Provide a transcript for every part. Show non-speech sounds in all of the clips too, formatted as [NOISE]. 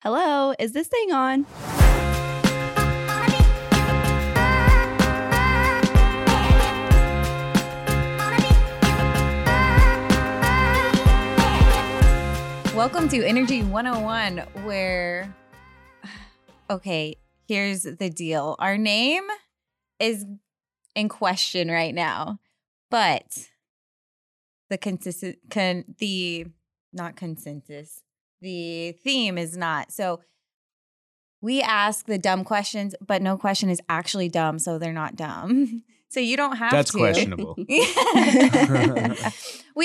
Hello, is this thing on? Welcome to Energy 101, where, [SIGHS] okay, here's the deal. Our name is in question right now, but the consistent, con, the, not consensus, the theme is not. So we ask the dumb questions, but no question is actually dumb, so they're not dumb. [LAUGHS] So you don't have to That's to. questionable. [LAUGHS] we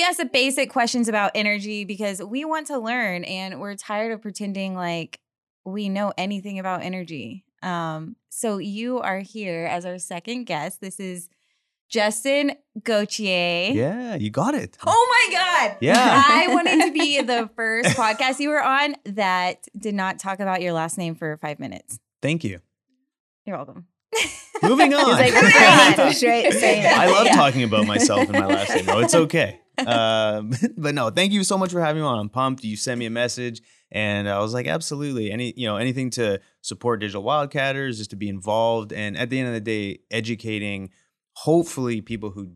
ask the basic questions about energy because we want to learn and we're tired of pretending like we know anything about energy. Um, so you are here as our second guest. This is Justin Gauthier. Yeah, you got it. Oh my God. Yeah. I wanted to be the first [LAUGHS] podcast you were on that did not talk about your last name for five minutes. Thank you. You're welcome. Moving [LAUGHS] on. Like, "We're gonna have to straight. I love Yeah. talking about myself and my last name. No, it's okay. [LAUGHS] Um, but no, thank you so much for having me on. I'm pumped. You sent me a message, and I was like, absolutely. Any you know anything to support digital wildcatters, just to be involved, and at the end of the day, educating hopefully people who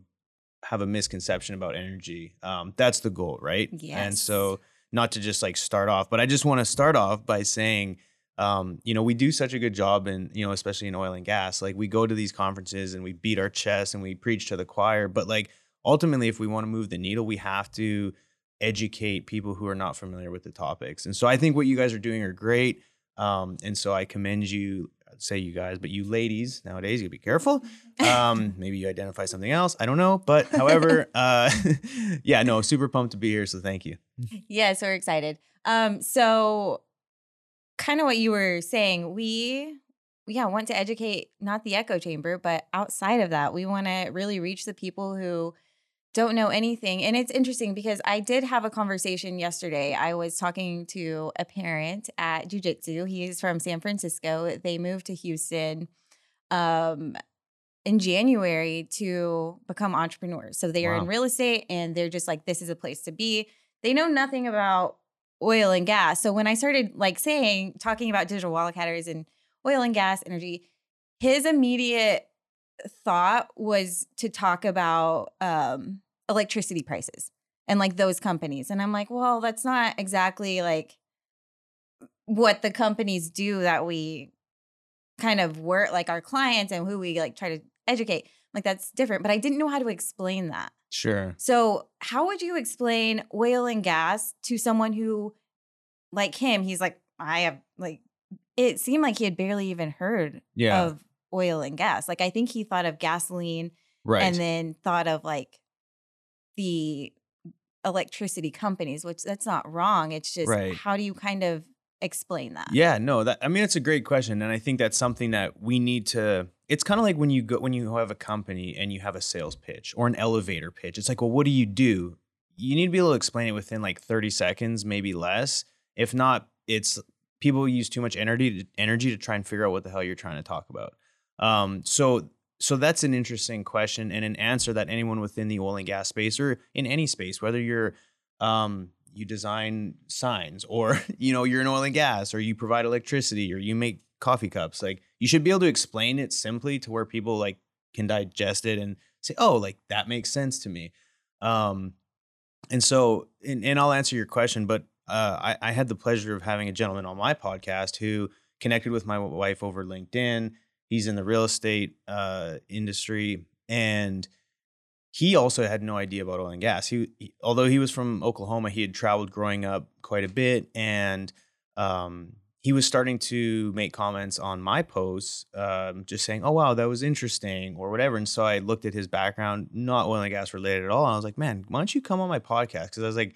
have a misconception about energy. Um, that's the goal, right? Yes. And so not to just like start off, but I just want to start off by saying um, you know, we do such a good job in, you know, especially in oil and gas. Like we go to these conferences and we beat our chest and we preach to the choir. But like ultimately, if we want to move the needle, we have to educate people who are not familiar with the topics. And so I think what you guys are doing are great. Um, and so I commend you, say you guys, but you ladies nowadays, you be careful. [LAUGHS] Um, maybe you identify something else. I don't know. But however, [LAUGHS] uh, [LAUGHS] yeah, no, super pumped to be here. So thank you. Yes, we're excited. Um, so kind of what you were saying, we yeah, want to educate not the echo chamber, but outside of that, we want to really reach the people who don't know anything. And it's interesting because I did have a conversation yesterday. I was talking to a parent at Jiu-Jitsu. He's from San Francisco. They moved to Houston um in January to become entrepreneurs. So they are in real estate and they're just like this is a place to be. They know nothing about oil and gas. So when I started like saying talking about digital wallet wildcatters and oil and gas energy, his immediate thought was to talk about um electricity prices and like those companies. And I'm like, well, that's not exactly like what the companies do that we kind of work like our clients and who we like try to educate. Like that's different, but I didn't know how to explain that. Sure. So, how would you explain oil and gas to someone who, like him, he's like, I have, like, it seemed like he had barely even heard Yeah. of oil and gas. Like, I think he thought of gasoline right. and then thought of like the electricity companies, which that's not wrong. It's just, Right. how do you kind of explain that? Yeah, no, that I mean it's a great question and I think that's something that we need to it's kind of like when you go when you have a company and you have a sales pitch or an elevator pitch. It's like, "Well, what do you do?" You need to be able to explain it within like 30 seconds, maybe less. If not, it's people use too much energy to, energy to try and figure out what the hell you're trying to talk about. Um so so that's an interesting question and an answer that anyone within the oil and gas space or in any space, whether you're um, you design signs or [LAUGHS] you know you're in oil and gas or you provide electricity or you make coffee cups, like you should be able to explain it simply to where people like can digest it and say, oh, like that makes sense to me. Um, and so, and, and I'll answer your question, but uh, I, I had the pleasure of having a gentleman on my podcast who connected with my wife over LinkedIn. He's in the real estate uh, industry, and he also had no idea about oil and gas. He, he- although he was from Oklahoma, he had traveled growing up quite a bit, and um, he was starting to make comments on my posts, um, just saying, "Oh wow, that was interesting" or whatever. And so I looked at his background, not oil and gas related at all, and I was like, "Man, why don't you come on my podcast?" Because I was like,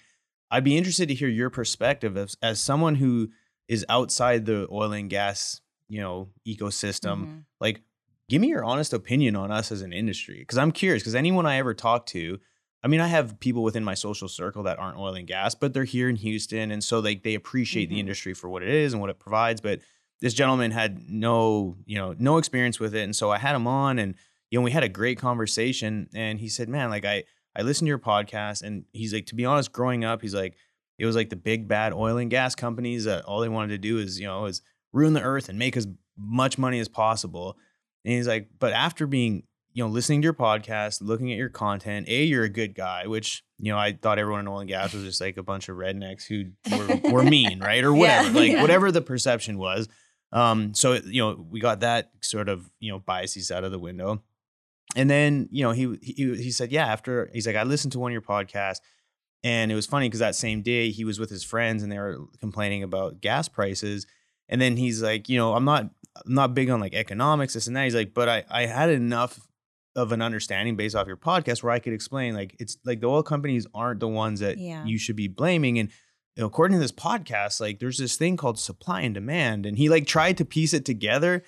I'd be interested to hear your perspective as as someone who is outside the oil and gas, you know, ecosystem Mhm. like give me your honest opinion on us as an industry because i'm curious because anyone i ever talk to i mean i have people within my social circle that aren't oil and gas but they're here in houston and so like they appreciate Mhm. the industry for what it is and what it provides but this gentleman had no you know no experience with it and so i had him on and you know we had a great conversation and he said man like i i listened to your podcast and he's like to be honest growing up he's like it was like the big bad oil and gas companies that all they wanted to do is you know is ruin the earth and make as much money as possible. And he's like, but after being you know listening to your podcast, looking at your content, a you're a good guy, which you know I thought everyone in oil and gas was just like a bunch of rednecks who were, were [LAUGHS] mean, right, or whatever, Yeah. like Yeah. whatever the perception was. Um, so you know we got that sort of you know biases out of the window. And then, you know, he he he said, yeah, after he's like, I listened to one of your podcasts, and it was funny because that same day he was with his friends and they were complaining about gas prices. And then he's like, you know, I'm not I'm not big on like economics, this and that. He's like, but I I had enough of an understanding based off your podcast where I could explain like it's like the oil companies aren't the ones that Yeah. you should be blaming. And according to this podcast, like there's this thing called supply and demand. And he like tried to piece it together,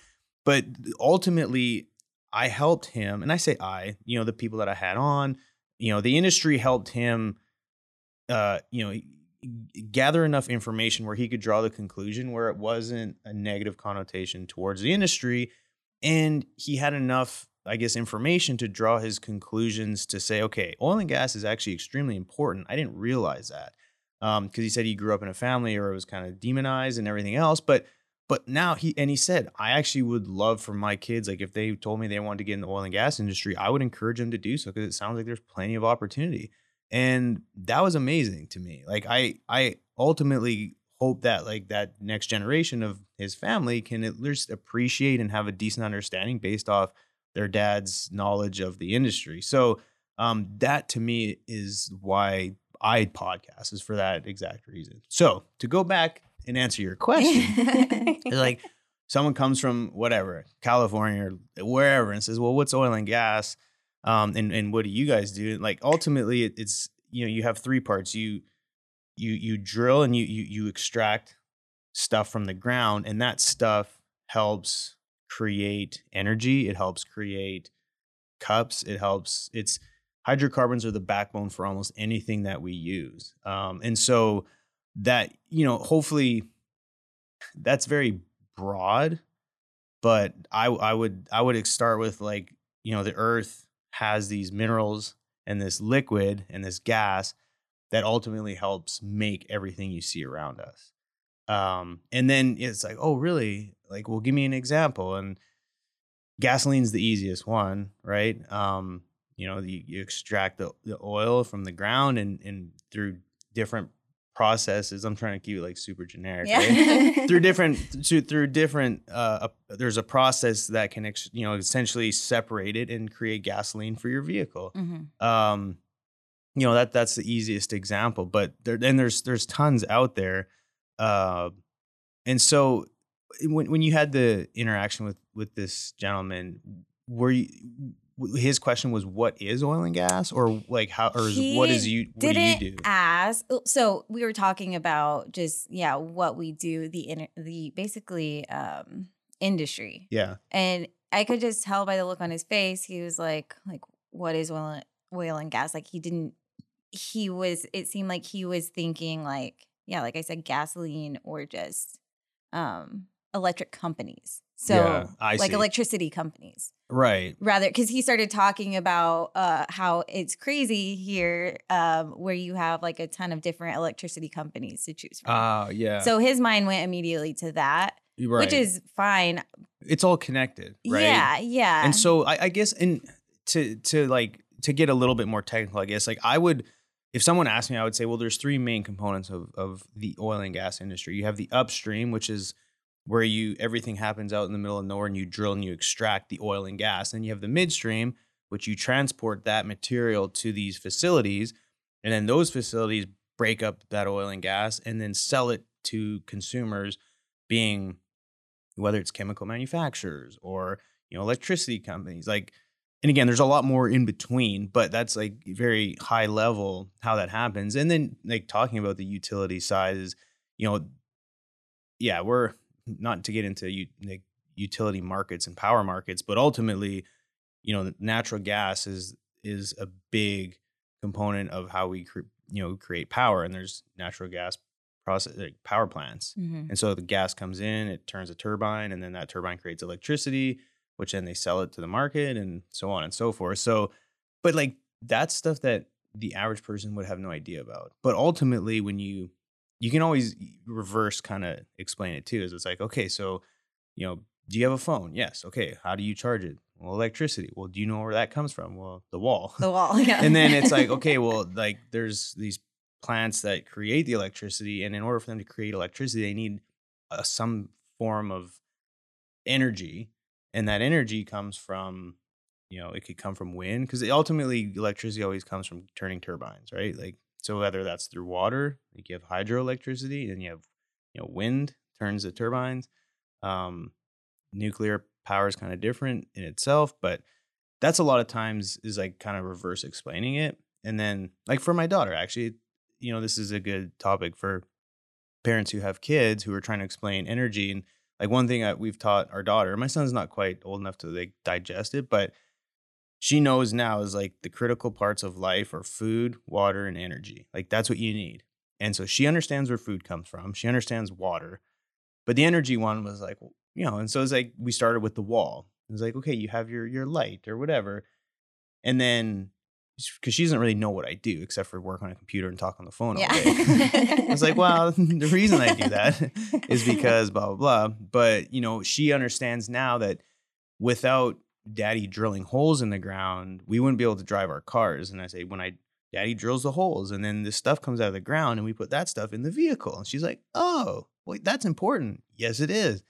but ultimately I helped him, and I say I, you know, the people that I had on, you know, the industry helped him, uh, you know, gather enough information where he could draw the conclusion where it wasn't a negative connotation towards the industry, and he had enough, I guess, information to draw his conclusions to say, okay, oil and gas is actually extremely important. I didn't realize that um, because he said he grew up in a family or it was kind of demonized and everything else, but but now he and he said, I actually would love for my kids, like if they told me they wanted to get in the oil and gas industry, I would encourage them to do so because it sounds like there's plenty of opportunity. And that was amazing to me. Like I I ultimately hope that like that next generation of his family can at least appreciate and have a decent understanding based off their dad's knowledge of the industry. So um that to me is why I podcast is for that exact reason. So to go back and answer your question, [LAUGHS] like someone comes from whatever California or wherever and says, "Well, what's oil and gas?" Um, and and what do you guys do? Like ultimately, it, it's you know you have three parts. You you you drill and you you you extract stuff from the ground, and that stuff helps create energy. It helps create cups. It helps. It's hydrocarbons are the backbone for almost anything that we use. Um, and so that you know hopefully that's very broad but i i would i would start with like you know the earth has these minerals and this liquid and this gas that ultimately helps make everything you see around us. Um and then it's like oh really? Like well give me an example. And gasoline's the easiest one right? Um you know you, you extract the, the oil from the ground and and through different processes i'm trying to keep it like super generic right? [LAUGHS] through different through, through different uh, uh there's a process that can ex- you know essentially separate it and create gasoline for your vehicle Mhm. um you know that that's the easiest example but there and there's there's tons out there uh and so when when you had the interaction with with this gentleman were you his question was what is oil and gas? Or like how or is, what is you what Didn't do? ask. oh, So we were talking about just yeah what we do the in, the basically um industry. Yeah. And I could just tell by the look on his face he was like like what is oil oil and gas? Like he didn't he was it seemed like he was thinking like yeah like I said gasoline or just um electric companies so Yeah, like see. electricity companies. Right. Rather because he started talking about uh how it's crazy here um where you have like a ton of different electricity companies to choose from. Uh yeah. So his mind went immediately to that right. which is fine. It's all connected right? Yeah yeah. And so I, I guess in to to like to get a little bit more technical i guess like i would if someone asked me i would say well there's three main components of of the oil and gas industry. You have the upstream which is where you everything happens out in the middle of nowhere and you drill and you extract the oil and gas. Then you have the midstream which you transport that material to these facilities and then those facilities break up that oil and gas and then sell it to consumers being whether it's chemical manufacturers or you know electricity companies like and again there's a lot more in between but that's like very high level how that happens. And then like talking about the utility side is you know yeah we're not to get into like utility markets and power markets but ultimately you know natural gas is is a big component of how we cre- you know create power and there's natural gas process like power plants Mhm. and so the gas comes in, it turns a turbine, and then that turbine creates electricity, which then they sell it to the market and so on and so forth. So, but like that's stuff that the average person would have no idea about. But ultimately, when you you can always reverse kind of explain it too. Is it's like, okay, so you know, do you have a phone? Yes. Okay. How do you charge it? Well, electricity. Well, do you know where that comes from? Well, the wall. The wall. [LAUGHS] Yeah. and then it's like, [LAUGHS] okay, well, like there's these plants that create the electricity, and in order for them to create electricity, they need uh, some form of energy, and that energy comes from, you know, it could come from wind because ultimately electricity always comes from turning turbines, right? Like so, whether that's through water, like you have hydroelectricity, and you have, you know, wind turns the turbines. Um, nuclear power is kind of different in itself, but that's a lot of times is like kind of reverse explaining it. And then like for my daughter, actually, you know, this is a good topic for parents who have kids who are trying to explain energy. And like one thing that we've taught our daughter, my son's not quite old enough to like digest it, but she knows now is like the critical parts of life are food, water, and energy. Like that's what you need. And so she understands where food comes from. She understands water. But the energy one was like, you know, and so it's like we started with the wall. It's like, okay, you have your your light or whatever. And then because she doesn't really know what I do except for work on a computer and talk on the phone Yeah. all day. I was like, well, [LAUGHS] [LAUGHS] the reason I do that is [LAUGHS] because blah blah blah. But you know, she understands now that without daddy drilling holes in the ground, we wouldn't be able to drive our cars. And I say, when I daddy drills the holes and then this stuff comes out of the ground and we put that stuff in the vehicle. And she's like, oh, wait, that's important. Yes, it is.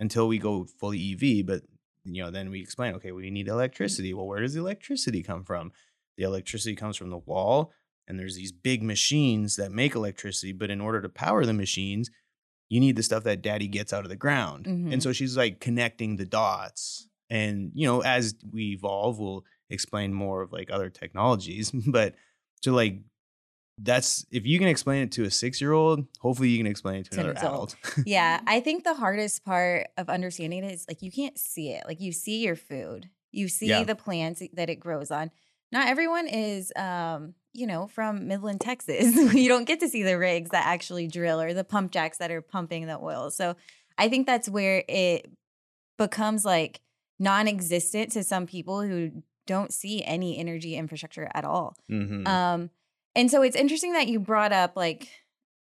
Until we go fully EV, but you know, then we explain, okay, we need electricity. Well, where does the electricity come from? The electricity comes from the wall, and there's these big machines that make electricity. But in order to power the machines, you need the stuff that daddy gets out of the ground. Mhm. And so she's like connecting the dots. And, you know, as we evolve, we'll explain more of like other technologies. [LAUGHS] But to like, that's if you can explain it to a six year old, hopefully you can explain it to To an another adult. adult. yeah, [LAUGHS] I think the hardest part of understanding it is like you can't see it. Like you see your food, you see Yeah. the plants that it grows on. Not everyone is, um, you know, from Midland, Texas. [LAUGHS] you don't get to see the rigs that actually drill or the pump jacks that are pumping the oil. So I think that's where it becomes like non-existent to some people who don't see any energy infrastructure at all. Mhm. Um, and so it's interesting that you brought up like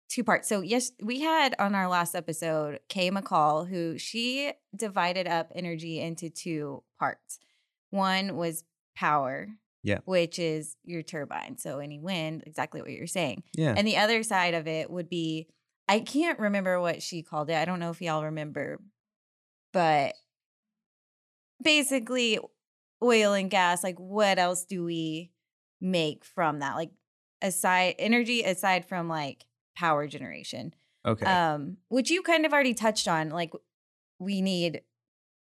two parts. So yes, we had on our last episode Kay McCall, who she divided up energy into two parts. One was power, Yeah. which is your turbine. So any wind, exactly what you're saying. yeah. And the other side of it would be I can't remember what she called it. I don't know if y'all remember, but basically oil and gas, like what else do we make from that? Like aside energy aside from like power generation. okay. Um, which you kind of already touched on. Like we need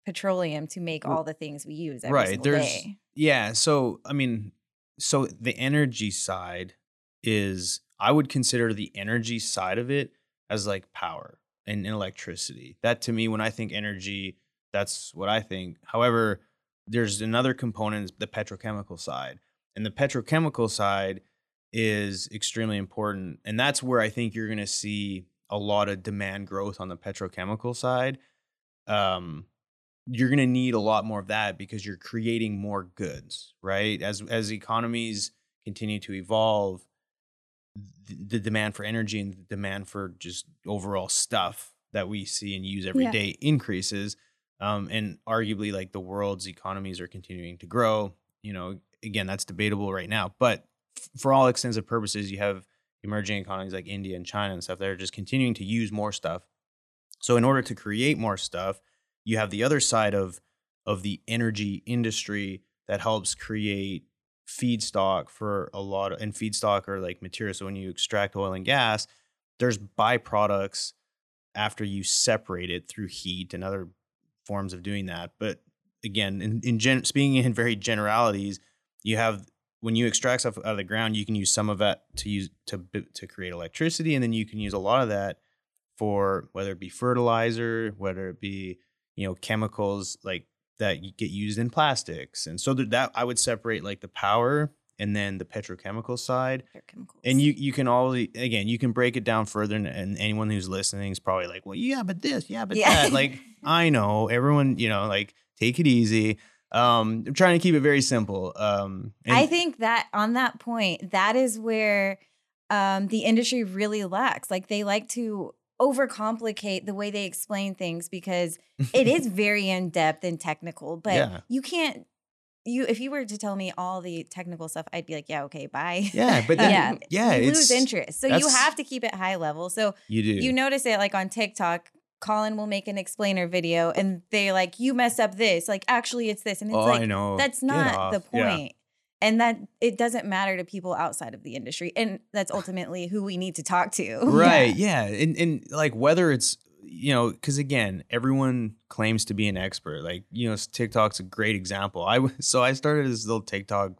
petroleum to make all the things we use right. There's day. yeah. So I mean, so the energy side is I would consider the energy side of it as like power and electricity. That to me, when I think energy, that's what I think. However, there's another component, the petrochemical side, and the petrochemical side is extremely important, and that's where I think you're going to see a lot of demand growth on the petrochemical side. Um, you're going to need a lot more of that because you're creating more goods, right? As as economies continue to evolve, th- the demand for energy and the demand for just overall stuff that we see and use every day Yeah. increases. Um, and arguably, like the world's economies are continuing to grow. You know, again, that's debatable right now, but f- for all extensive purposes, you have emerging economies like India and China and stuff that are just continuing to use more stuff. So, in order to create more stuff, you have the other side of of the energy industry that helps create feedstock for a lot of and feedstock are like material. So when you extract oil and gas, there's byproducts after you separate it through heat and other forms of doing that. But again, in, in gen, speaking in very generalities, you have when you extract stuff out of the ground, you can use some of that to use to to create electricity, and then you can use a lot of that for whether it be fertilizer, whether it be you know chemicals like that get used in plastics, and so that I would separate like the power and then the petrochemical side. They're. And you you can always again you can break it down further, and, and anyone who's listening is probably like, well, yeah, but this, yeah, but Yeah. that. Like [LAUGHS] I know everyone, you know, like take it easy. Um, I'm trying to keep it very simple. Um, and- I think that on that point, that is where um, the industry really lacks. Like they like to overcomplicate the way they explain things because it is [LAUGHS] very in depth and technical. But Yeah. you can't. You if you were to tell me all the technical stuff, I'd be like, yeah, okay, bye. Yeah, but [LAUGHS] uh, then, Yeah. yeah, you it's lose interest. So you have to keep it high level. So You do. you notice it like on TikTok. Colin will make an explainer video and they like, you messed up this. Like, actually, it's this. And it's oh, like, I know. that's not the off. Yeah. And that it doesn't matter to people outside of the industry. And that's [SIGHS] ultimately who we need to talk to. Right. [LAUGHS] Yeah. And and like whether it's you know, because again, everyone claims to be an expert. Like you know, TikTok's a great example. I [LAUGHS] so I started this little TikTok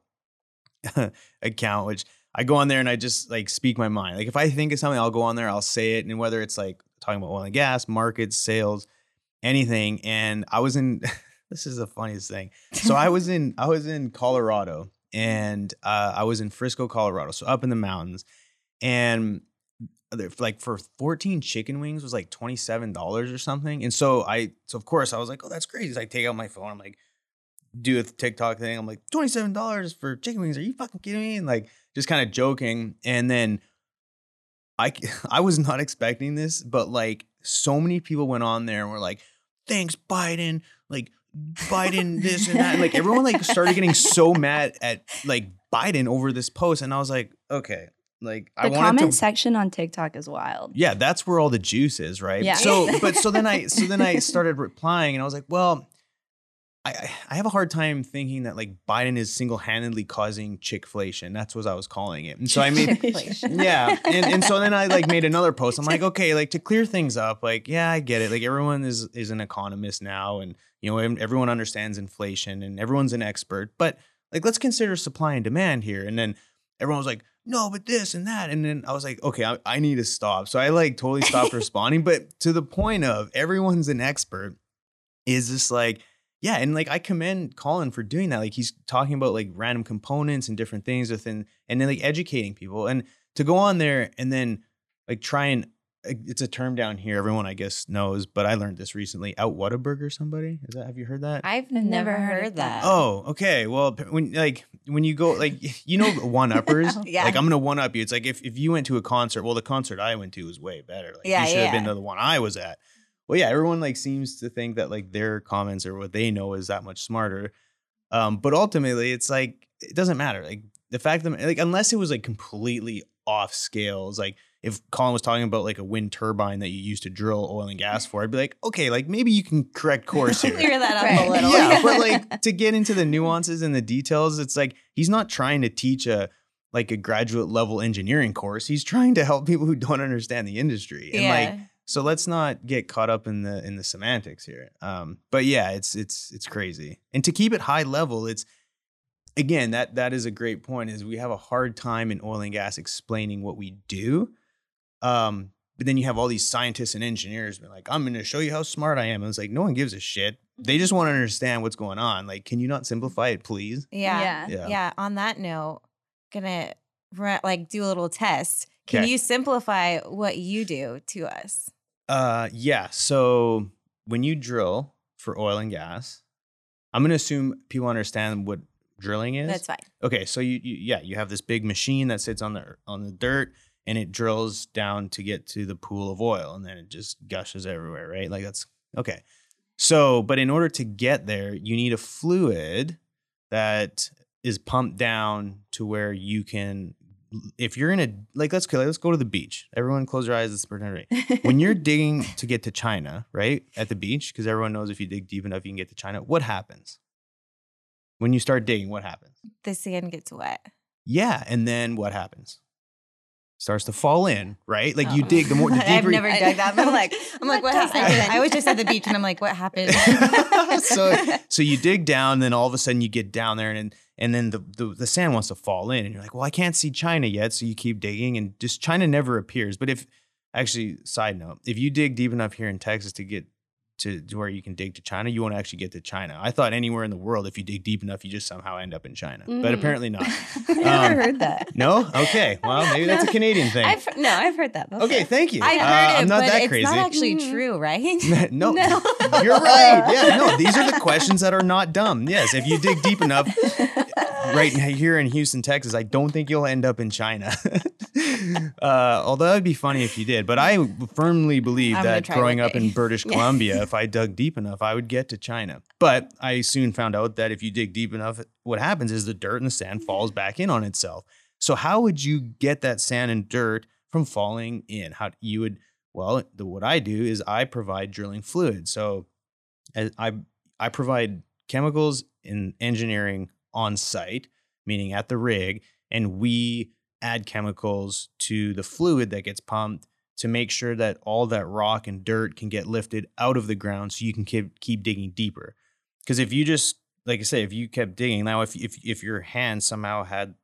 [LAUGHS] account, which I go on there and I just like speak my mind. Like if I think of something, I'll go on there, I'll say it, and whether it's like talking about oil and gas, markets, sales, anything. And I was in. [LAUGHS] this is the funniest thing. So I was in I was in Colorado and uh, I was in Frisco, Colorado, so up in the mountains, and like for 14 chicken wings was like $27 or something. And so I so of course I was like, oh, that's crazy. So I take out my phone, I'm like, do a TikTok thing. I'm like, $27 for chicken wings. Are you fucking kidding me? And like just kind of joking. And then I [LAUGHS] I was not expecting this, but like so many people went on there and were like, thanks, Biden. Like Biden, this and that. And like everyone like started getting so [LAUGHS] mad at like Biden over this post. And I was like, okay. Like I The wanted comment to section on TikTok is wild. yeah, that's where all the juice is, right? Yeah. So, [LAUGHS] but so then I so then I started replying, and I was like, well, I I- I have a hard time thinking that like Biden is single handedly causing chickflation. That's what I was calling it, and so I made yeah, and and so then I like made another post. I'm like, [LAUGHS] okay, like to clear things up, like yeah, I get it. Like everyone is is an economist now, and you know everyone understands inflation, and everyone's an expert. But like let's consider supply and demand here. And then everyone was like, no, but this and that. And then I was like, okay, I, I need to stop. So I like totally stopped [LAUGHS] responding. But to the point of everyone's an expert is just like. Yeah, and like I commend Colin for doing that. Like he's talking about like random components and different things within, and then like educating people. And to go on there and then like try and it's a term down here everyone I guess knows, but I learned this recently. Out Whataburger somebody? Is that have you heard that? I've never never heard heard that. that. Oh, okay. Well, when like when you go like [LAUGHS] you know one uppers, [LAUGHS] Yeah. like I'm gonna one up you. It's like if, if you went to a concert, well, the concert I went to was way better. Like Yeah, you should have been to the one I was at. Well, yeah, everyone like seems to think that like their comments or what they know is that much smarter. Um, but ultimately, it's like it doesn't matter. Like the fact that like unless it was like completely off scales, like if Colin was talking about like a wind turbine that you used to drill oil and gas for, I'd be like, okay, like maybe you can correct course here. [LAUGHS] Clear that up Right. a little. Yeah, [LAUGHS] but like to get into the nuances and the details, it's like he's not trying to teach a like a graduate level engineering course. He's trying to help people who don't understand the industry. And like so let's not get caught up in the in the semantics here. Um, but yeah, it's it's it's crazy. And to keep it high level, it's again that that is a great point. Is we have a hard time in oil and gas explaining what we do. Um, but then you have all these scientists and engineers being like, I'm going to show you how smart I am. And it's like, no one gives a shit. They just want to understand what's going on. Like, can you not simplify it, please? yeah. Yeah. Yeah. On that note, gonna ra- like do a little test. Can Okay. you simplify what you do to us? Uh, yeah. So when you drill for oil and gas, I'm going to assume people understand what drilling is. That's fine. Okay, so you, you yeah, you have this big machine that sits on the on the dirt and it drills down to get to the pool of oil and then it just gushes everywhere, right? Like that's okay. So, but in order to get there, you need a fluid that is pumped down to where you can if you're in a like let's go let's go to the beach. Everyone close your eyes, let's pretend right. When you're [LAUGHS] digging to get to China, right? At the beach, because everyone knows if you dig deep enough you can get to China. What happens? When you start digging, what happens? The sand gets wet. Yeah, and then what happens? Starts to fall in, right? Like you Oh. dig the more the [LAUGHS] deeper. I've you- never dug that, [LAUGHS] but I'm like, I'm like, What what, happened? happen? I was just at the beach and I'm like, what happened? [LAUGHS] so so you dig down, then all of a sudden you get down there, and and then the, the the sand wants to fall in, and you're like, well, I can't see China yet, so you keep digging, and just China never appears. But if actually, side note, if you dig deep enough here in Texas to get to, to where you can dig to China, you won't actually get to China. I thought anywhere in the world, if you dig deep enough, you just somehow end up in China, but Mhm. apparently not. [LAUGHS] I've never Um, heard that. No, okay, well maybe that's a Canadian thing. I've no, I've heard that. Before. Okay, thank you. I've Uh, heard it, I'm not but that it's crazy. not actually Mhm. true, right? [LAUGHS] no, [LAUGHS] No. you're right. Yeah, no, these are the questions that are not dumb. Yes, if you dig deep enough, right here in Houston, Texas, I don't think you'll end up in China. [LAUGHS] uh, although that'd be funny if you did. But I firmly believe I'm that growing up in British [LAUGHS] Columbia, if I dug deep enough, I would get to China. But I soon found out that if you dig deep enough, what happens is the dirt and the sand falls back in on itself. So how would you get that sand and dirt from falling in? How you would well, the, what I do is I provide drilling fluid. So as I I provide chemicals and engineering on site, meaning at the rig, and we add chemicals to the fluid that gets pumped to make sure that all that rock and dirt can get lifted out of the ground so you can keep keep digging deeper. Because if you just like I say, if you kept digging now, if if if your hand somehow had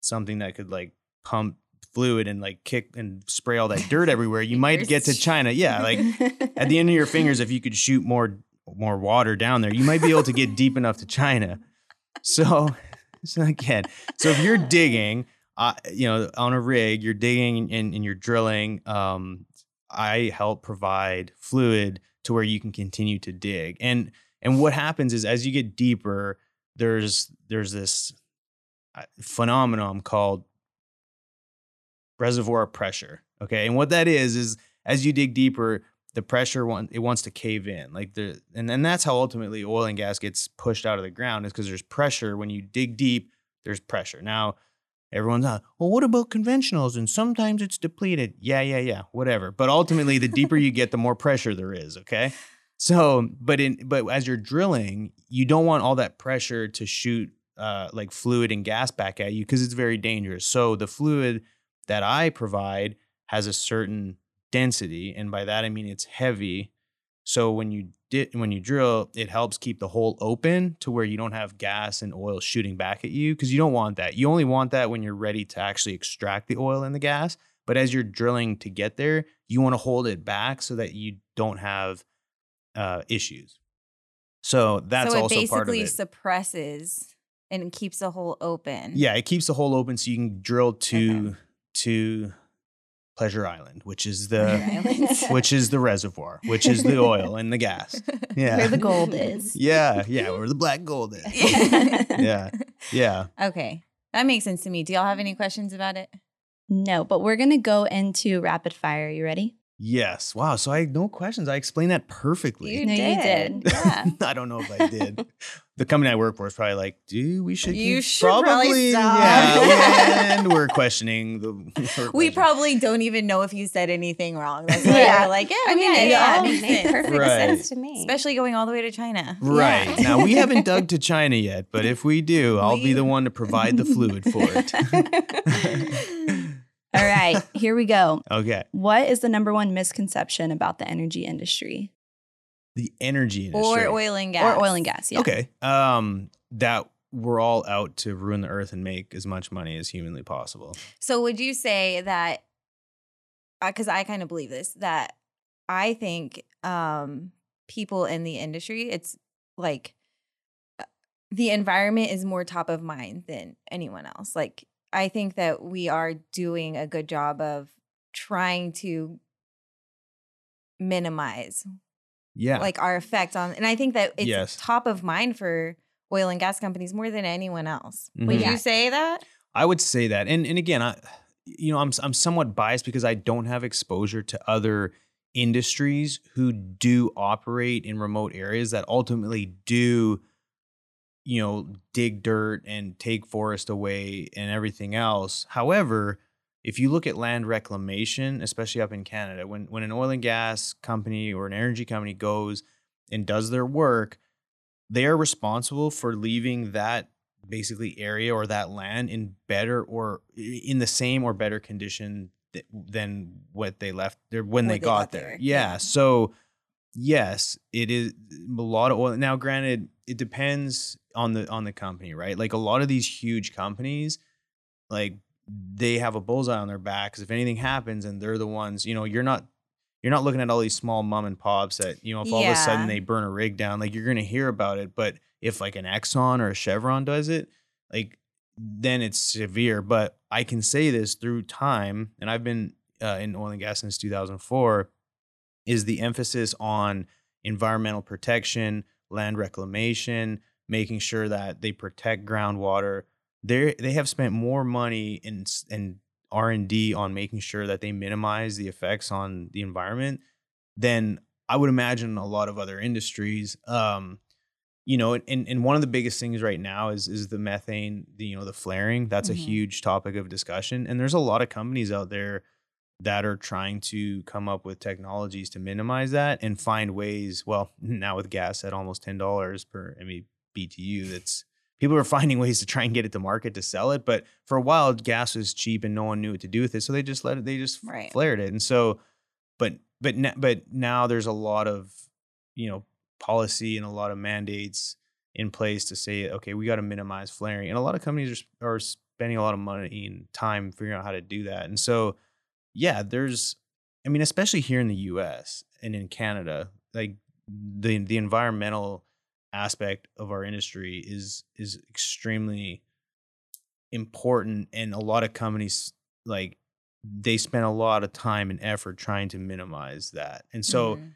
something that could like pump fluid and like kick and spray all that dirt [LAUGHS] everywhere, you might get to China. Yeah, like at the end of your [LAUGHS] fingers, if you could shoot more more water down there, you might be able to get deep enough to China. So, [LAUGHS] so again, so if you're digging, uh, you know, on a rig, you're digging and, and you're drilling. Um, I help provide fluid to where you can continue to dig. And and what happens is as you get deeper, there's there's this uh, phenomenon called reservoir pressure. Okay, and what that is is as you dig deeper, the pressure want, it wants to cave in, like the and and that's how ultimately oil and gas gets pushed out of the ground is because there's pressure when you dig deep. There's pressure now. Everyone's like, well, what about conventionals? And sometimes it's depleted. Yeah, yeah, yeah, whatever. But ultimately, the deeper you get, the more pressure there is. Okay. So, but in but as you're drilling, you don't want all that pressure to shoot uh, like fluid and gas back at you because it's very dangerous. So the fluid that I provide has a certain density, and by that I mean it's heavy. So when you di- when you drill, it helps keep the hole open to where you don't have gas and oil shooting back at you because you don't want that. You only want that when you're ready to actually extract the oil and the gas. But as you're drilling to get there, you want to hold it back so that you don't have uh, issues. So that's so it also part of basically it. suppresses and keeps the hole open. Yeah, it keeps the hole open so you can drill to to Pleasure Island, which is the [LAUGHS] which is the reservoir, which is the oil and the gas. [LAUGHS] Yeah. Where the gold [LAUGHS] is. Yeah, yeah, where the black gold is. Yeah. Yeah. Yeah. Okay. That makes sense to me. Do y'all have any questions about it? No, but we're going to go into rapid fire. You ready? Yes. Wow. So I had no questions. I explained that perfectly. No, you did. Yeah. I don't know if I did. The company I work for is probably like, dude, we should You keep should probably stop." Yeah. [LAUGHS] and we're questioning the [LAUGHS] we're we probably don't even know if you said anything wrong. That's why Yeah. we're like, yeah, I mean, yeah, it yeah, all makes makes sense. perfect Right. sense to me. Especially going all the way to China. Right. Yeah. Now we haven't dug [LAUGHS] to China yet, but if we do, I'll be the one to provide the fluid for it. All right, here we go. okay. What is the number one misconception about the energy industry The energy industry. or oil and gas. or oil and gas? Yeah. Okay. Um that we're all out to ruin the earth and make as much money as humanly possible. So would you say that because I kind of believe this that I think um people in the industry it's like uh, the environment is more top of mind than anyone else. Like I think that we are doing a good job of trying to minimize Yeah. like our effect on and I think that it's Yes. top of mind for oil and gas companies more than anyone else. Mhm. Would Yeah. you say that? I would say that. And and again, I you know, I'm I'm somewhat biased because I don't have exposure to other industries who do operate in remote areas that ultimately do you know, dig dirt and take forest away and everything else. However, if you look at land reclamation, especially up in Canada, when when an oil and gas company or an energy company goes and does their work, they are responsible for leaving that basically area or that land in better or in the same or better condition th- than what they left there when When they, they got, got there. there, Yeah. yeah. So yes, it is a lot of oil. Now, granted, it depends on the on the company, right? Like a lot of these huge companies, like they have a bullseye on their back because if anything happens and they're the ones, you know, you're not you're not looking at all these small mom and pops that, you know, if all of a sudden they burn a rig down, like you're gonna hear about it. But if like an Exxon or a Chevron does it, like then it's severe. But I can say this through time, and I've been uh, in oil and gas since 2004, is the emphasis on environmental protection, land reclamation, making sure that they protect groundwater, they they have spent more money in and R and D on making sure that they minimize the effects on the environment than I would imagine a lot of other industries. Um, you know, and, and one of the biggest things right now is is the methane, the you know, the flaring. That's Mhm. a huge topic of discussion. And there's a lot of companies out there that are trying to come up with technologies to minimize that and find ways. Well, [LAUGHS] now with gas at almost ten dollars per BTU, that's people are [LAUGHS] finding ways to try and get it to market to sell it. But for a while, gas was cheap and no one knew what to do with it, so they just let it. They just Right. flared it. And so, but but but now there's a lot of you know policy and a lot of mandates in place to say, okay, we got to minimize flaring, and a lot of companies are are spending a lot of money and time figuring out how to do that. And so, yeah, there's, I mean, especially here in the U.S. and in Canada, like the the environmental aspect of our industry is is extremely important and a lot of companies like they spend a lot of time and effort trying to minimize that and so Mhm.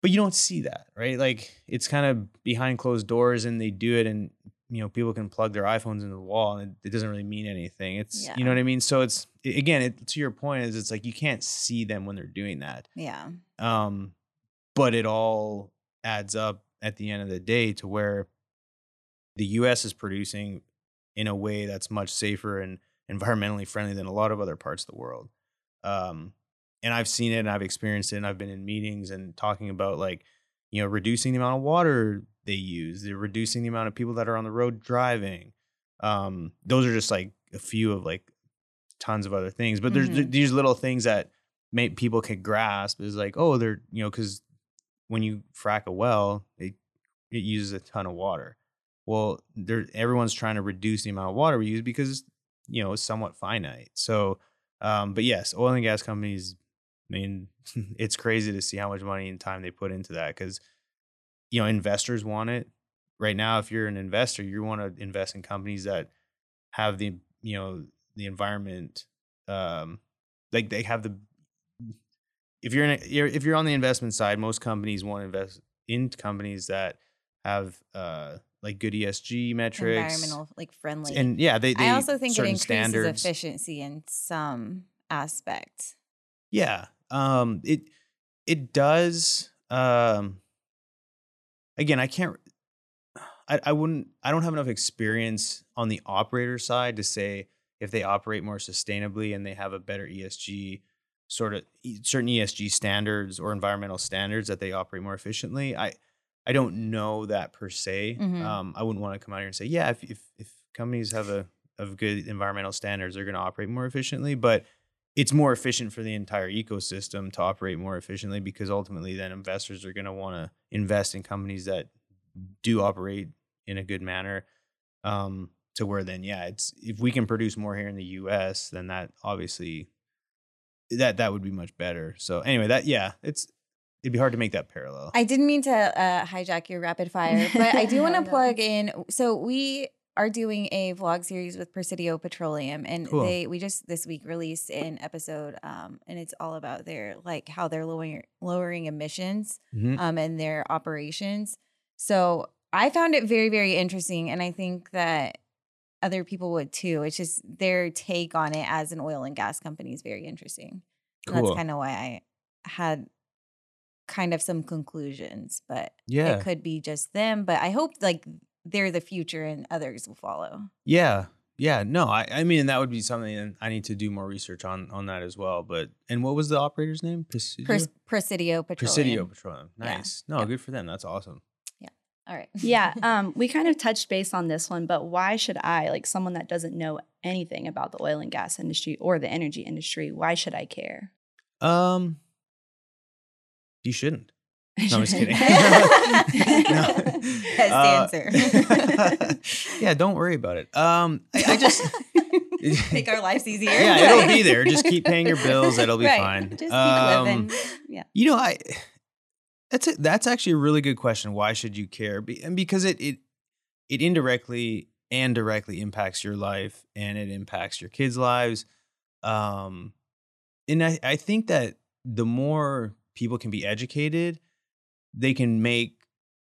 but you don't see that right? Like it's kind of behind closed doors and they do it and you know people can plug their iphones into the wall and it, it doesn't really mean anything. It's you know what i mean? So it's again it, to your point is it's like you can't see them when they're doing that. Yeah. um but it all adds up at the end of the day to where the US is producing in a way that's much safer and environmentally friendly than a lot of other parts of the world. Um, and I've seen it and I've experienced it and I've been in meetings and talking about like, you know, reducing the amount of water they use, they're reducing the amount of people that are on the road driving. Um, those are just like a few of like tons of other things, but there's th- Mhm. these little things that make people can grasp is like, oh, they're, you know, cause when you frack a well, it, it uses a ton of water. Well, there everyone's trying to reduce the amount of water we use because you know it's somewhat finite. So, um, but yes, oil and gas companies. I mean, [LAUGHS] it's crazy to see how much money and time they put into that because you know investors want it. Right now, if you're an investor, you want to invest in companies that have the you know the environment, um, like they have the. If you're, in a, you're if you're on the investment side, most companies want to invest in companies that have uh like good ESG metrics Environmental, like friendly. and yeah, they, they I also think it increases standards. efficiency in some aspect. Yeah. Um it it does um again, I can't I, I wouldn't I don't have enough experience on the operator side to say if they operate more sustainably and they have a better ESG sort of certain ESG standards or environmental standards that they operate more efficiently. I I don't know that per se. Mhm. Um, I wouldn't want to come out here and say, yeah, if if, if companies have a of good environmental standards, they're going to operate more efficiently. But it's more efficient for the entire ecosystem to operate more efficiently because ultimately, then investors are going to want to invest in companies that do operate in a good manner. Um, to where then, yeah, it's if we can produce more here in the U.S., then that obviously that that would be much better. So anyway, that yeah, it's it'd be hard to make that parallel. I didn't mean to uh, hijack your rapid fire, but I do [LAUGHS] want to No, no. plug in. So we are doing a vlog series with Presidio Petroleum, and Cool. they we just this week released an episode, um, and it's all about their like how they're lowering lowering emissions Mhm. um, and their operations. So I found it very very interesting, and I think that other people would too. It's just their take on it as an oil and gas company is very interesting. Cool. that's kind of why I had kind of some conclusions, but Yeah. it could be just them. But I hope like they're the future and others will follow. Yeah. Yeah. No, I, I mean that would be something I need to do more research on on that as well. But and what was the operator's name? Presidio? Pres- Presidio Petroleum. Presidio Petroleum. Yeah. Nice. No, Yeah. good for them. That's awesome. All right. yeah, [LAUGHS] um, we kind of touched base on this one, but why should I, like someone that doesn't know anything about the oil and gas industry or the energy industry, why should I care? Um you shouldn't. [LAUGHS] No, I'm just kidding. [LAUGHS] That's the answer. yeah, don't worry about it. Um I, I just make our lives easier. Yeah, it'll be there. Just keep paying your bills. It'll be Right. fine. Just keep Um, living. Yeah. You know, I that's it. That's actually a really good question. Why should you care? Be, and because it it it indirectly and directly impacts your life, and it impacts your kids' lives. Um, and I I think that the more people can be educated, they can make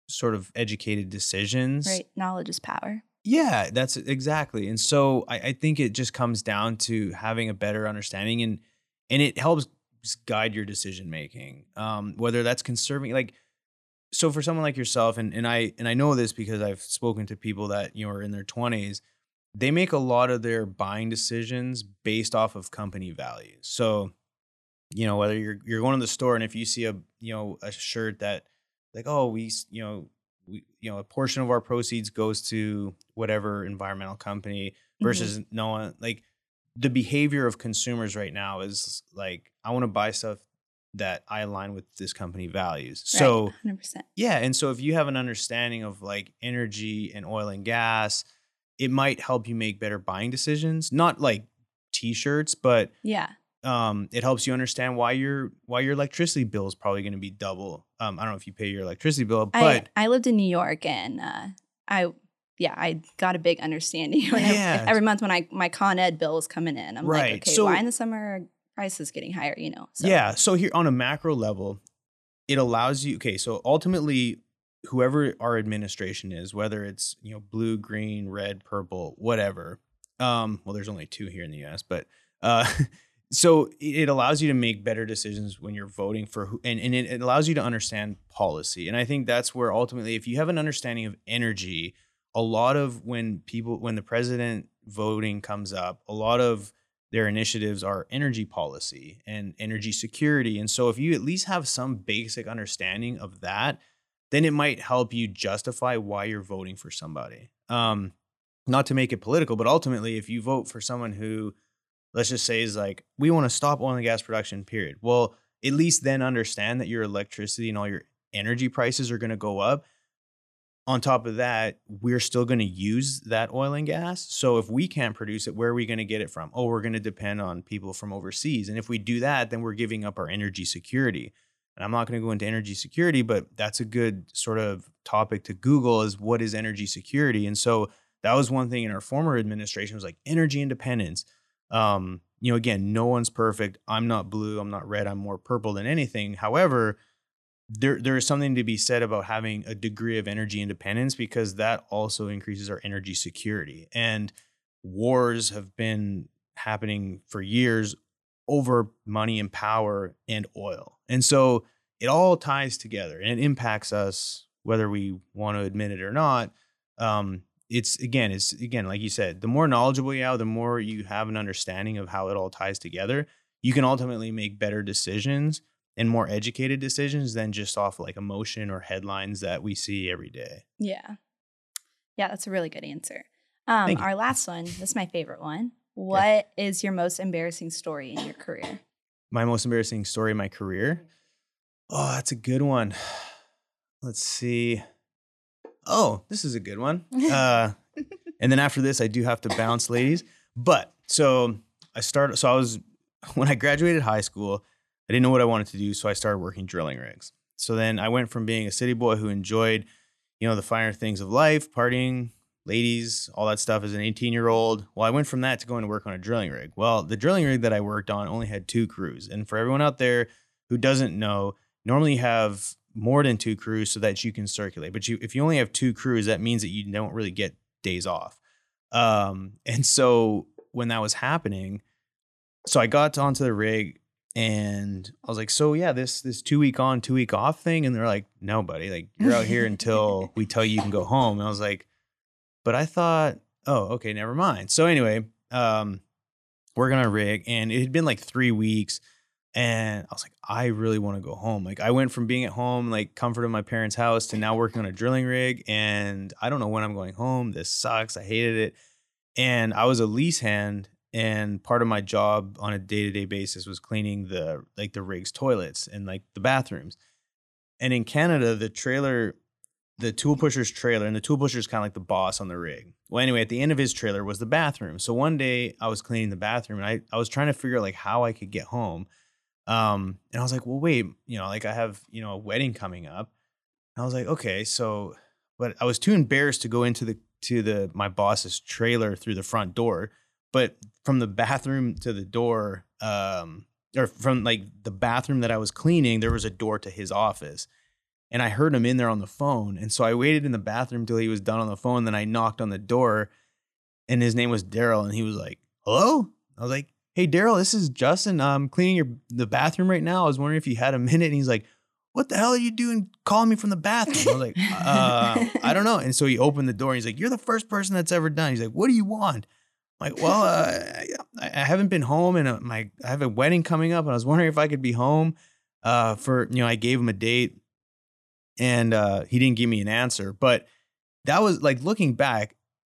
sort of educated decisions. Right? Knowledge is power. Yeah, that's exactly. And so I, I think it just comes down to having a better understanding and and it helps guide your decision making. Um, whether that's conserving like so for someone like yourself, and, and I and I know this because I've spoken to people that you know are in their twenties, they make a lot of their buying decisions based off of company values. So, you know, whether you're you're going to the store and if you see a you know a shirt that like, oh, we you know we, you know, a portion of our proceeds goes to whatever environmental company Mm-hmm. versus no one like the behavior of consumers right now is like I want to buy stuff that I align with this company values. So hundred percent. yeah, and so if you have an understanding of like energy and oil and gas, it might help you make better buying decisions. Not like t-shirts, but Yeah. um, it helps you understand why your why your electricity bill is probably going to be double. Um, I don't know if you pay your electricity bill, but I I lived in New York and uh, I yeah I got a big understanding [LAUGHS] when I- Yeah. every month when I my Con Ed bill was coming in. I'm Right. like, okay, So- why in the summer are prices getting higher? You know. So, Yeah. So here on a macro level, it allows you. Okay. So ultimately, whoever our administration is, whether it's you know blue, green, red, purple, whatever. Um, well, there's only two here in the U.S., but uh, [LAUGHS] so it allows you to make better decisions when you're voting for who, and and it allows you to understand policy. And I think that's where ultimately, if you have an understanding of energy, a lot of when people when the president voting comes up, a lot of their initiatives are energy policy and energy security. And so if you at least have some basic understanding of that, then it might help you justify why you're voting for somebody. Um, not to make it political, but ultimately, if you vote for someone who, let's just say, is like, we want to stop oil and gas production, period. Well, at least then understand that your electricity and all your energy prices are going to go up on top of that, we're still going to use that oil and gas. So if we can't produce it, where are we going to get it from? Oh, we're going to depend on people from overseas. And if we do that, then we're giving up our energy security. And I'm not going to go into energy security, but that's a good sort of topic to Google is what is energy security? And so that was one thing in our former administration was like energy independence. Um, you know, again, no one's perfect. I'm not blue, I'm not red, I'm more purple than anything. However, there there is something to be said about having a degree of energy independence because that also increases our energy security. And wars have been happening for years over money and power and oil. And so it all ties together and it impacts us whether we want to admit it or not. Um, it's again, it's again, like you said, the more knowledgeable you are, the more you have an understanding of how it all ties together, you can ultimately make better decisions and more educated decisions than just off like emotion or headlines that we see every day. Yeah. Yeah, that's a really good answer. Um, our last one, this is my favorite one. What is your most embarrassing story in your career? My most embarrassing story in my career. Oh, that's a good one. Let's see. Oh, this is a good one. Uh, [LAUGHS] and then after this, I do have to bounce, ladies. But so I started. So I was [LAUGHS] when I graduated high school. I didn't know what I wanted to do, so I started working drilling rigs. So then I went from being a city boy who enjoyed, you know, the finer things of life, partying, ladies, all that stuff as an 18 year old. Well, I went from that to going to work on a drilling rig. Well, the drilling rig that I worked on only had two crews. And for everyone out there who doesn't know, normally you have more than two crews so that you can circulate. But you, if you only have two crews, that means that you don't really get days off. Um, and so when that was happening, so I got onto the rig and I was like, so yeah, this this two week on, two week off thing. And they're like, no, buddy, like you're out here until [LAUGHS] we tell you you can go home. And I was like, but I thought, oh, okay, never mind. So anyway, um, working on a rig, and it had been like three weeks, and I was like, I really want to go home. Like I went from being at home, like comfort of my parents' house, to now working on a drilling rig, and I don't know when I'm going home. This sucks. I hated it, and I was a lease hand, and part of my job on a day to day basis was cleaning the like the rig's toilets and like the bathrooms. And in Canada, the trailer the tool pusher's trailer, and the tool pusher's kind of like the boss on the rig. Well, anyway, at the end of his trailer was the bathroom. So one day I was cleaning the bathroom and I, I was trying to figure out like how I could get home. Um, and I was like, well, wait, you know, like I have, you know, a wedding coming up. And I was like, okay, so but I was too embarrassed to go into the to the my boss's trailer through the front door. But from the bathroom to the door, um, or from like the bathroom that I was cleaning, there was a door to his office. and I heard him in there on the phone. And so I waited in the bathroom till he was done on the phone. Then I knocked on the door, and his name was Daryl, and he was like, "Hello." I was like, "Hey, Daryl, this is Justin. I'm cleaning your the bathroom right now. I was wondering if you had a minute." And he's like, "What the hell are you doing calling me from the bathroom?" I was like, [LAUGHS] uh, "I don't know." And so he opened the door, and he's like, "You're the first person that's ever done." He's like, "What do you want?" Like, well, uh, I, I haven't been home, and my I have a wedding coming up, and I was wondering if I could be home uh, for you know. I gave him a date, and uh, he didn't give me an answer. But that was like looking back,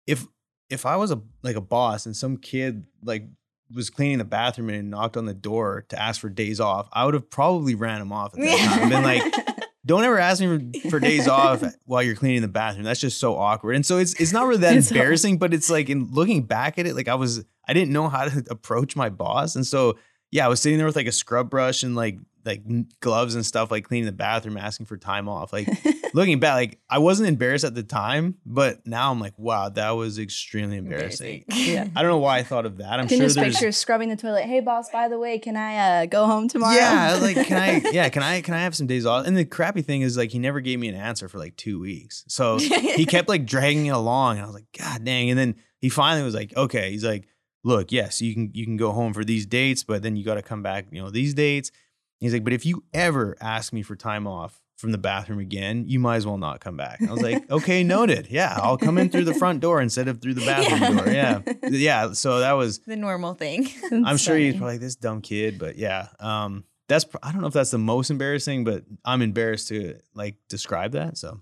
if if I was a like a boss and some kid like was cleaning the bathroom and knocked on the door to ask for days off, I would have probably ran him off at that time. Been like, [LAUGHS] [LAUGHS] don't ever ask me for, [LAUGHS] for days off while you're cleaning the bathroom. That's just so awkward. And so it's it's not really that [LAUGHS] It's embarrassing, but it's like in looking back at it, like I was I didn't know how to [LAUGHS] approach my boss, and so yeah, I was sitting there with like a scrub brush and like like gloves and stuff, like cleaning the bathroom, asking for time off. Like [LAUGHS] looking back, like I wasn't embarrassed at the time, but now I'm like, wow, that was extremely embarrassing. [LAUGHS] Yeah. I don't know why I thought of that. I'm can sure just there's picture scrubbing the toilet. Hey, boss. By the way, can I uh, go home tomorrow? Yeah, like can I? [LAUGHS] Yeah, can I? Can I have some days off? And the crappy thing is, like, he never gave me an answer for like two weeks. So he kept like dragging it along, and I was like, God dang! And then he finally was like, Okay, he's like, Look, yes, you can you can go home for these dates, but then you got to come back, you know, these dates. He's like, But if you ever ask me for time off from the bathroom again, you might as well not come back. I was like, [LAUGHS] Okay, noted. Yeah, I'll come in through the front door instead of through the bathroom Yeah. door. Yeah, [LAUGHS] yeah. So that was the normal thing. I'm sure he's probably like this dumb kid, but yeah. Um, that's I don't know if that's the most embarrassing, but I'm embarrassed to like describe that. So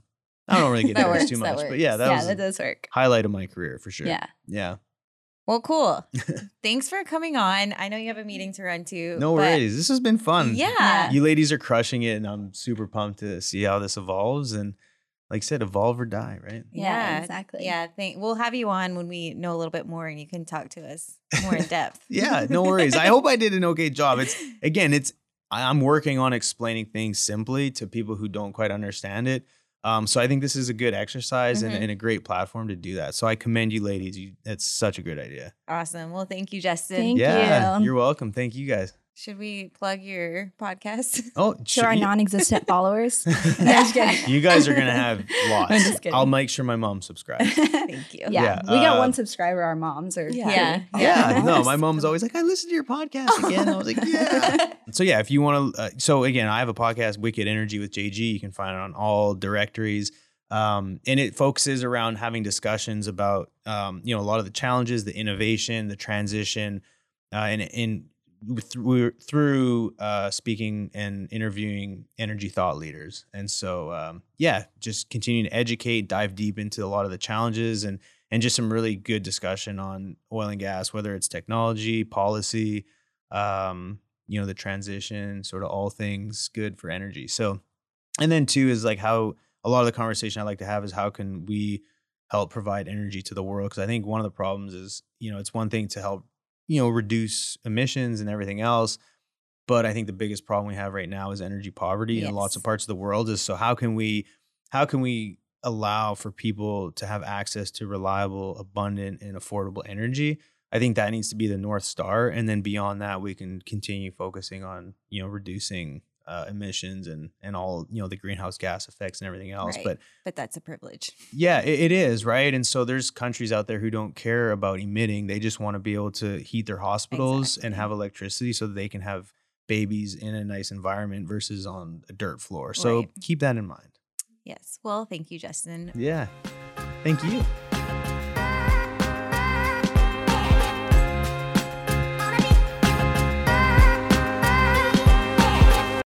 I don't really get [LAUGHS] embarrassed too works, much, but yeah, that yeah, was that does work. highlight of my career for sure. Yeah. yeah. Well, cool. [LAUGHS] Thanks for coming on. I know you have a meeting to run to. No worries. This has been fun. Yeah. you ladies are crushing it, and I'm super pumped to see how this evolves. And like I said, evolve or die, right? Yeah, exactly. Yeah, thank, we'll have you on when we know a little bit more and you can talk to us [LAUGHS] more in depth. Yeah, no worries. I hope I did an okay job. It's [LAUGHS] again, it's I'm working on explaining things simply to people who don't quite understand it. Um, so I think this is a good exercise and, Mhm. and a great platform to do that. So I commend you, ladies. You, that's such a good idea. Awesome. Well, thank you, Justin. Thank yeah, you. you're welcome. Thank you guys. Should we plug your podcast? [LAUGHS] Oh, To sure, our non-existent [LAUGHS] followers. [LAUGHS] No, just kidding. you guys are gonna have lots. I'm just kidding. I'll make sure my mom subscribes. Thank you. Yeah, Yeah, we got uh, one subscriber. Our moms are Yeah. pretty- Yeah, no, my mom's always like, I listened to your podcast again. I was like, yeah. so yeah, if you want to, uh, so again, I have a podcast, Wicked Energy with JG. You can find it on all directories, um, and it focuses around having discussions about, um, you know, a lot of the challenges, the innovation, the transition, uh, and in through through uh, speaking and interviewing energy thought leaders. And so, um, yeah, just continue to educate, dive deep into a lot of the challenges and and just some really good discussion on oil and gas, whether it's technology, policy, um, you know, the transition, sort of all things good for energy. So, and then two is like how a lot of the conversation I like to have is how can we help provide energy to the world? Because I think one of the problems is, you know, it's one thing to help, you know, reduce emissions and everything else. But I think the biggest problem we have right now is energy poverty in lots of parts of the world. Is so how can we, how can we allow for people to have access to reliable, abundant, and affordable energy? I think that needs to be the north star, and then beyond that, we can continue focusing on you know reducing uh, emissions and and all you know the greenhouse gas effects and everything else. Right. But But that's a privilege. yeah, it, it is right. And so there's countries out there who don't care about emitting; they just want to be able to heat their hospitals and have electricity so that they can have babies in a nice environment versus on a dirt floor. So Right. keep that in mind. Yes. Well, thank you, Justin. Yeah. Thank you.